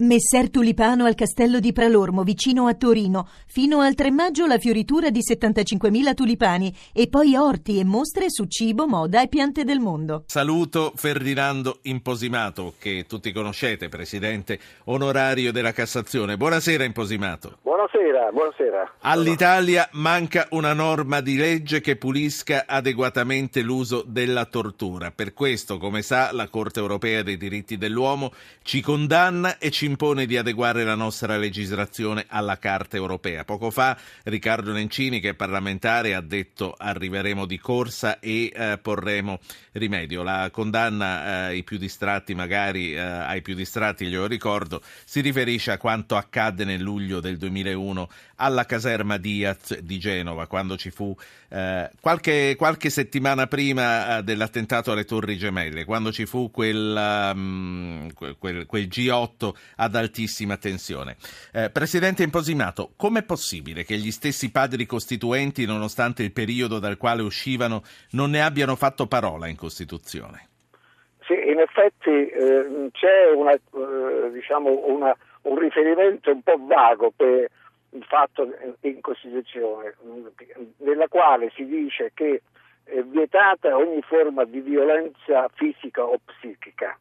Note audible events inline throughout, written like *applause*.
Messer Tulipano al castello di Pralormo, vicino a Torino. Fino al 3 maggio la fioritura di 75.000 tulipani e poi orti e mostre su cibo, moda e piante del mondo. Saluto Ferdinando Imposimato, che tutti conoscete, presidente onorario della Cassazione. Buonasera Imposimato. Buonasera, buonasera. All'Italia manca una norma di legge che pulisca adeguatamente l'uso della tortura. Per questo, come sa, la Corte europea dei diritti dell'uomo ci condanna e ci impone di adeguare la nostra legislazione alla Carta europea. Poco fa Riccardo Nencini, che è parlamentare, ha detto arriveremo di corsa e eh, porremo rimedio. La condanna eh, ai più distratti, magari eh, ai più distratti glielo ricordo, si riferisce a quanto accadde nel luglio del 2001 alla caserma Diaz di Genova, quando ci fu eh, qualche, qualche, settimana prima eh, dell'attentato alle Torri Gemelle, quando ci fu quel, um, quel, quel G8 ad altissima tensione. Eh, Presidente Imposimato, com'è possibile che gli stessi padri costituenti, nonostante il periodo dal quale uscivano, non ne abbiano fatto parola in Costituzione? Sì, in effetti eh, c'è una, eh, diciamo una, un riferimento un po' vago per il fatto in Costituzione, nella quale si dice che è vietata ogni forma di violenza fisica o psichica.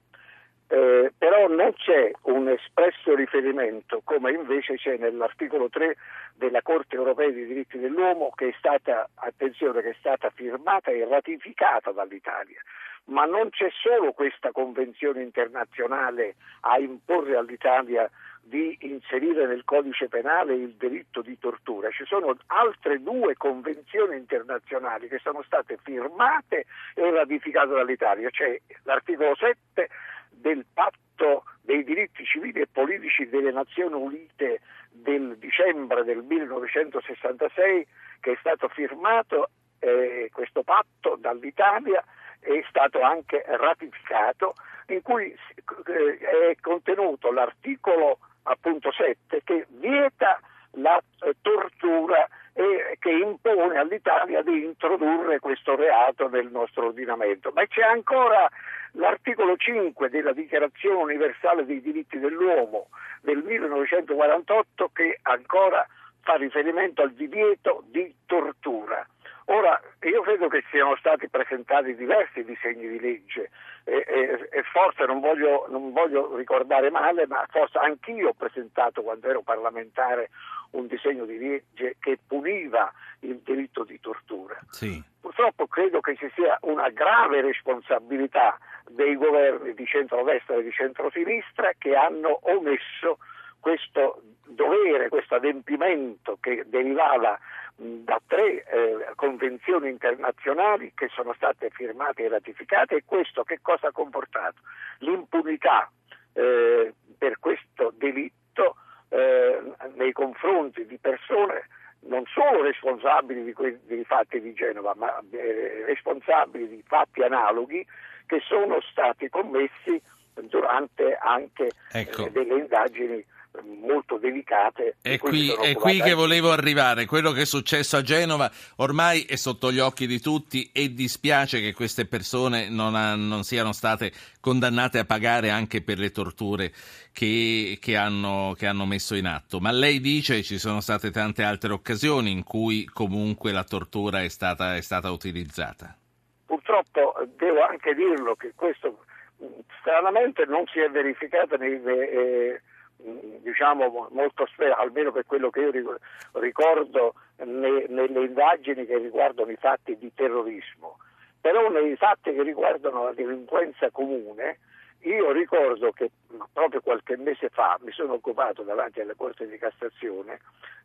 Eh, però non c'è un espresso riferimento, come invece c'è nell'articolo 3 della Corte europea dei diritti dell'uomo, che è stata, attenzione, che è stata firmata e ratificata dall'Italia. Ma non c'è solo questa convenzione internazionale a imporre all'Italia di inserire nel codice penale il delitto di tortura. Ci sono altre due convenzioni internazionali che sono state firmate e ratificate dall'Italia, cioè l'articolo 7 del patto dei diritti civili e politici delle Nazioni Unite del dicembre del 1966 che è stato firmato eh, questo patto dall'Italia è stato anche ratificato in cui eh, è contenuto l'articolo appunto 7 che vieta la eh, tortura e che impone all'Italia di introdurre questo reato nel nostro ordinamento. Ma c'è ancora l'articolo 5 della Dichiarazione universale dei diritti dell'uomo del 1948 che ancora fa riferimento al divieto di tortura. Ora, io credo che siano stati presentati diversi disegni di legge e, e, e forse non voglio, non voglio, ricordare male, ma forse anch'io ho presentato quando ero parlamentare un disegno di legge che puniva il delitto di tortura. Sì. Purtroppo credo che ci sia una grave responsabilità dei governi di centrodestra e di centrosinistra che hanno omesso questo dovere, questo adempimento che derivava da tre eh, convenzioni internazionali che sono state firmate e ratificate e questo che cosa ha comportato? L'impunità eh, per questo delitto eh, nei confronti di persone non solo responsabili di que- dei fatti di Genova, ma eh, responsabili di fatti analoghi che sono stati commessi durante anche ecco. Eh, delle indagini molto delicate. È qui, è qui che volevo arrivare. Quello che è successo a Genova ormai è sotto gli occhi di tutti e dispiace che queste persone non, ha, non siano state condannate a pagare anche per le torture che, che, hanno, che hanno messo in atto. Ma lei dice che ci sono state tante altre occasioni in cui comunque la tortura è stata, è stata utilizzata. Purtroppo devo anche dirlo che questo stranamente non si è verificato nei... Eh, diciamo molto spesso, almeno per quello che io ricordo ne, nelle indagini che riguardano i fatti di terrorismo, però nei fatti che riguardano la delinquenza comune, io ricordo che proprio qualche mese fa mi sono occupato davanti alla Corte di Cassazione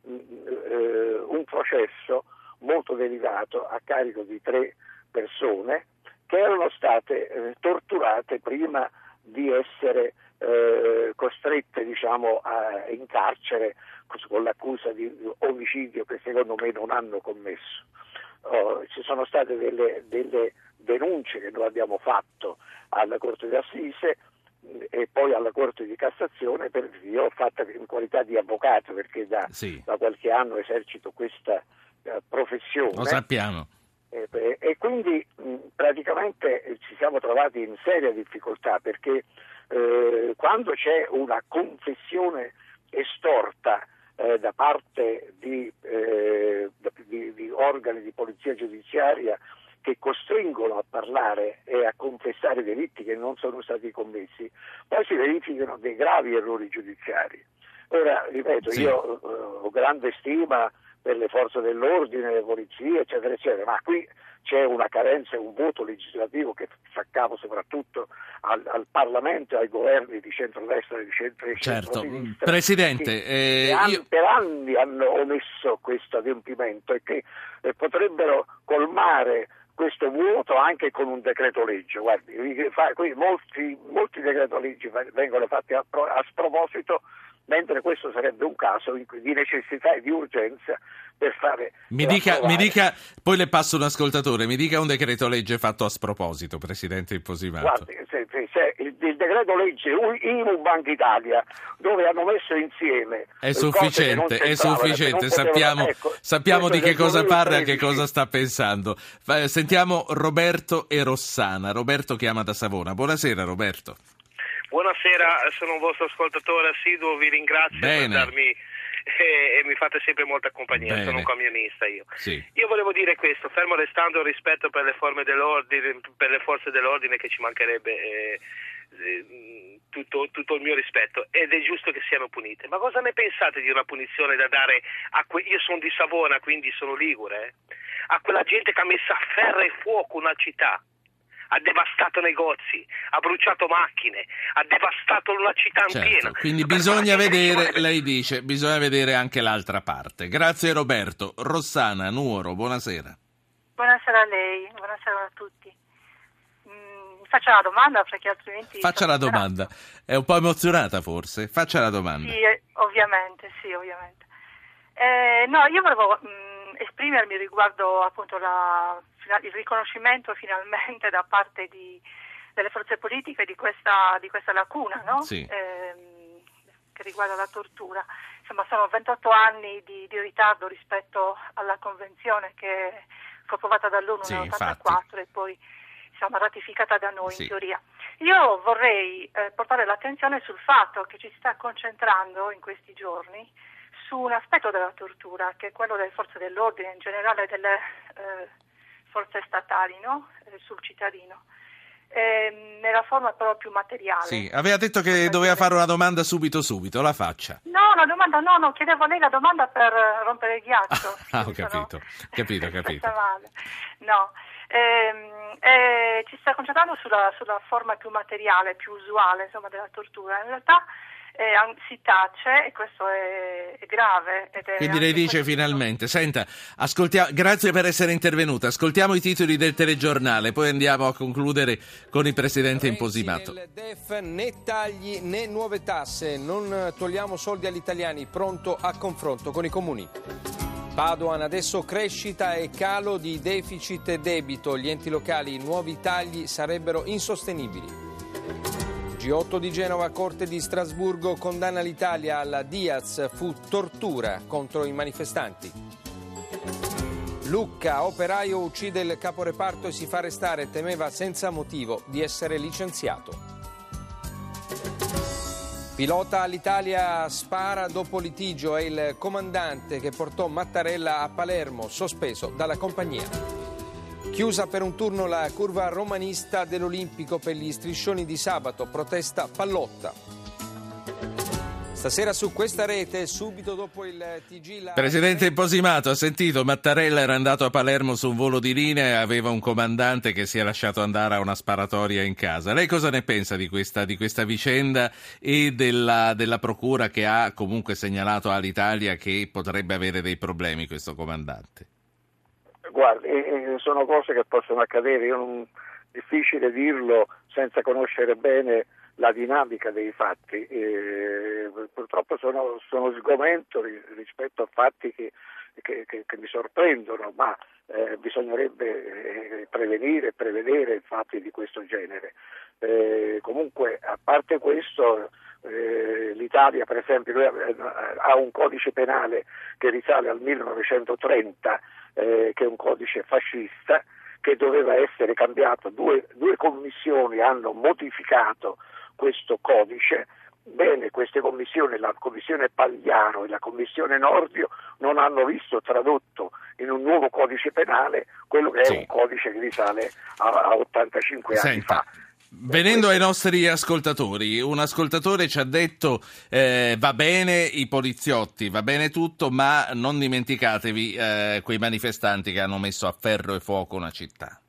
eh, un processo molto delicato a carico di tre persone che erano state eh, torturate prima di essere eh, costrette diciamo, a, in carcere con l'accusa di omicidio che secondo me non hanno commesso. Oh, ci sono state delle, delle, denunce che noi abbiamo fatto alla Corte di Assise e poi alla Corte di Cassazione, per, io ho fatto in qualità di avvocato perché da, sì. da qualche anno esercito questa uh, professione. Lo sappiamo. E, e quindi mh, praticamente ci siamo trovati in seria difficoltà perché eh, quando c'è una confessione estorta eh, da parte di, eh, di, di, organi di polizia giudiziaria che costringono a parlare e a confessare delitti che non sono stati commessi, poi si verificano dei gravi errori giudiziari. Ora, ripeto, sì. io eh, ho grande stima per le forze dell'ordine, le polizie, eccetera, eccetera, ma qui c'è una carenza e un voto legislativo che fa capo soprattutto al, al Parlamento e ai governi di centrodestra e di centro Certo, Presidente, che, eh, io... per anni hanno omesso questo adempimento e che eh, potrebbero colmare questo vuoto anche con un decreto legge. Guardi, qui molti, molti decreto legge vengono fatti a, a sproposito mentre questo sarebbe un caso di necessità e di urgenza per fare... Mi dica, mi dica, poi le passo un ascoltatore, mi dica un decreto legge fatto a sproposito, Presidente Imposimato. Guardi, se, se, il, il, decreto legge IMU Banca Italia, dove hanno messo insieme... È sufficiente, è sufficiente, sappiamo, ecco, sappiamo di che cosa parla e a che cosa sta pensando. Sentiamo Roberto e Rossana. Roberto chiama da Savona. Buonasera Roberto. Buonasera, sono un vostro ascoltatore assiduo, vi ringrazio Bene. per darmi e, e, mi fate sempre molta compagnia, Bene. sono un camionista io. Sì. Io volevo dire questo, fermo restando il rispetto per le, per le forze dell'ordine che ci mancherebbe eh, eh, tutto, tutto, il mio rispetto ed è giusto che siano punite. Ma cosa ne pensate di una punizione da dare a que- io sono di Savona, quindi sono ligure, eh? a quella gente che ha messo a ferro e fuoco una città? Ha devastato negozi, ha bruciato macchine, ha devastato una città certo, piena. Quindi bisogna vedere, lei dice, bisogna vedere anche l'altra parte. Grazie Roberto. Rossana, Nuoro, buonasera. Buonasera a lei, buonasera a tutti. Mm, faccia la domanda perché altrimenti... Faccia la domanda. È un po' emozionata forse? Faccia la domanda. Sì, eh, ovviamente, sì, ovviamente. Eh, no, io volevo mh, mm, esprimermi riguardo appunto la il riconoscimento finalmente da parte di, delle forze politiche di questa, di questa lacuna no? sì. eh, che riguarda la tortura. Insomma, sono 28 anni di, di, ritardo rispetto alla convenzione che fu approvata dall'ONU sì, nel 1984 e poi insomma, ratificata da noi sì. in teoria. Io vorrei eh, portare l'attenzione sul fatto che ci si sta concentrando in questi giorni su un aspetto della tortura, che è quello delle forze dell'ordine, in generale delle eh, forze statali no? eh, sul cittadino. Eh, nella forma però più materiale. Sì, aveva detto che doveva fare una domanda subito subito, la faccia. No, la domanda no, no, chiedevo a lei la domanda per rompere il ghiaccio. *laughs* ah, ho capito, capito, *laughs* capito. no, eh, eh, ci sta concentrando sulla, sulla, forma più materiale, più usuale insomma, della tortura. In realtà eh, si tace e questo è, è grave. È Quindi lei dice questo... finalmente, senta, grazie per essere intervenuta, ascoltiamo i titoli del telegiornale, poi andiamo a concludere con il Presidente Imposimato. Nel DEF né tagli né nuove tasse, non togliamo soldi agli italiani, pronto a confronto con i comuni. Padoan adesso crescita e calo di deficit e debito, gli enti locali, nuovi tagli sarebbero insostenibili. G8 di Genova, Corte di Strasburgo condanna l'Italia alla Diaz, fu tortura contro i manifestanti. Lucca, operaio uccide il caporeparto e si fa arrestare, temeva senza motivo di essere licenziato. Pilota all'Italia spara dopo litigio, è il comandante che portò Mattarella a Palermo, sospeso dalla compagnia. Chiusa per un turno la curva romanista dell'Olimpico per gli striscioni di sabato, protesta Pallotta. Stasera su questa rete, subito dopo il TG... La... Presidente Imposimato, ha sentito, Mattarella era andato a Palermo su un volo di linea e aveva un comandante che si è lasciato andare a una sparatoria in casa. Lei cosa ne pensa di questa, di questa vicenda e della, della procura che ha comunque segnalato all'Italia che potrebbe avere dei problemi questo comandante? Guardi, sono cose che possono accadere, non, difficile dirlo senza conoscere bene la dinamica dei fatti. Eh, purtroppo sono, sono sgomento rispetto a fatti che, che, che, che mi sorprendono, ma eh, bisognerebbe eh, prevenire e prevedere fatti di questo genere. Eh, comunque, a parte questo, eh, l'Italia, per esempio, ha un codice penale che risale al 1930 eh, che è un codice fascista che doveva essere cambiato. Due, due commissioni hanno modificato questo codice, bene, queste commissioni, la commissione Pagliaro e la commissione Nordio, non hanno visto tradotto in un nuovo codice penale quello che sì. è un codice che risale a, a 85 Senta. anni fa. Venendo ai nostri ascoltatori, un ascoltatore ci ha detto eh, va bene i poliziotti, va bene tutto, ma non dimenticatevi eh, quei manifestanti che hanno messo a ferro e fuoco una città.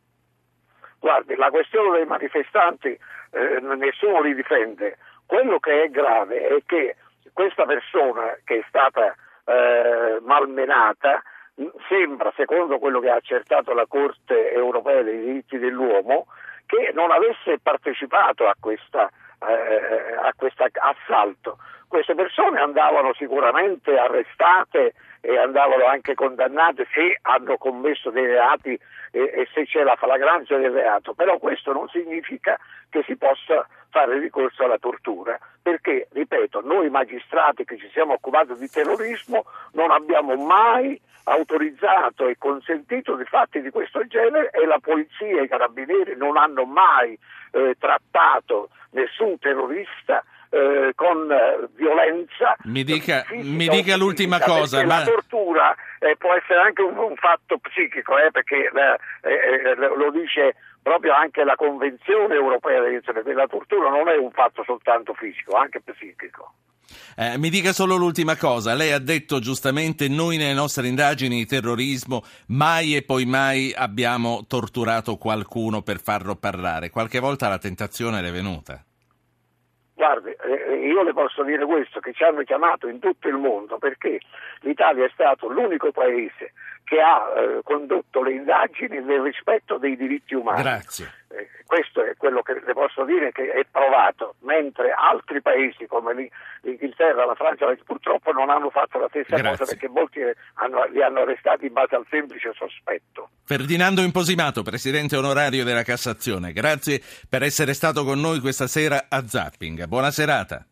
Guardi, la questione dei manifestanti eh, nessuno li difende. Quello che è grave è che questa persona che è stata eh, malmenata sembra, secondo quello che ha accertato la Corte europea dei diritti dell'uomo, che non avesse partecipato a questo eh, assalto. Queste persone andavano sicuramente arrestate e andavano anche condannate se hanno commesso dei reati e, e se c'è la flagranza del reato, però questo non significa che si possa fare ricorso alla tortura, perché, ripeto, noi magistrati che ci siamo occupati di terrorismo non abbiamo mai autorizzato e consentito di fatti di questo genere e la polizia e i carabinieri non hanno mai eh, trattato nessun terrorista eh, con eh, violenza. Mi dica, mi dica l'ultima cosa. Ma... La tortura eh, può essere anche un, un fatto psichico, eh, perché lo dice proprio anche la Convenzione europea dei diritti che la tortura non è un fatto soltanto fisico, anche psichico. Eh, mi dica solo l'ultima cosa, lei ha detto giustamente noi nelle nostre indagini di terrorismo mai e poi mai abbiamo torturato qualcuno per farlo parlare, qualche volta la tentazione è venuta. Guardi, eh, io le posso dire questo, che ci hanno chiamato in tutto il mondo perché l'Italia è stato l'unico paese che ha eh, condotto le indagini nel rispetto dei diritti umani. Grazie. Eh, questo è quello che le posso dire che è provato, mentre altri paesi come l'Inghilterra, la Francia purtroppo non hanno fatto la stessa Grazie. cosa perché molti hanno, li hanno arrestati in base al semplice sospetto. Ferdinando Imposimato, Presidente onorario della Cassazione, grazie per essere stato con noi questa sera a Zapping. Buona serata.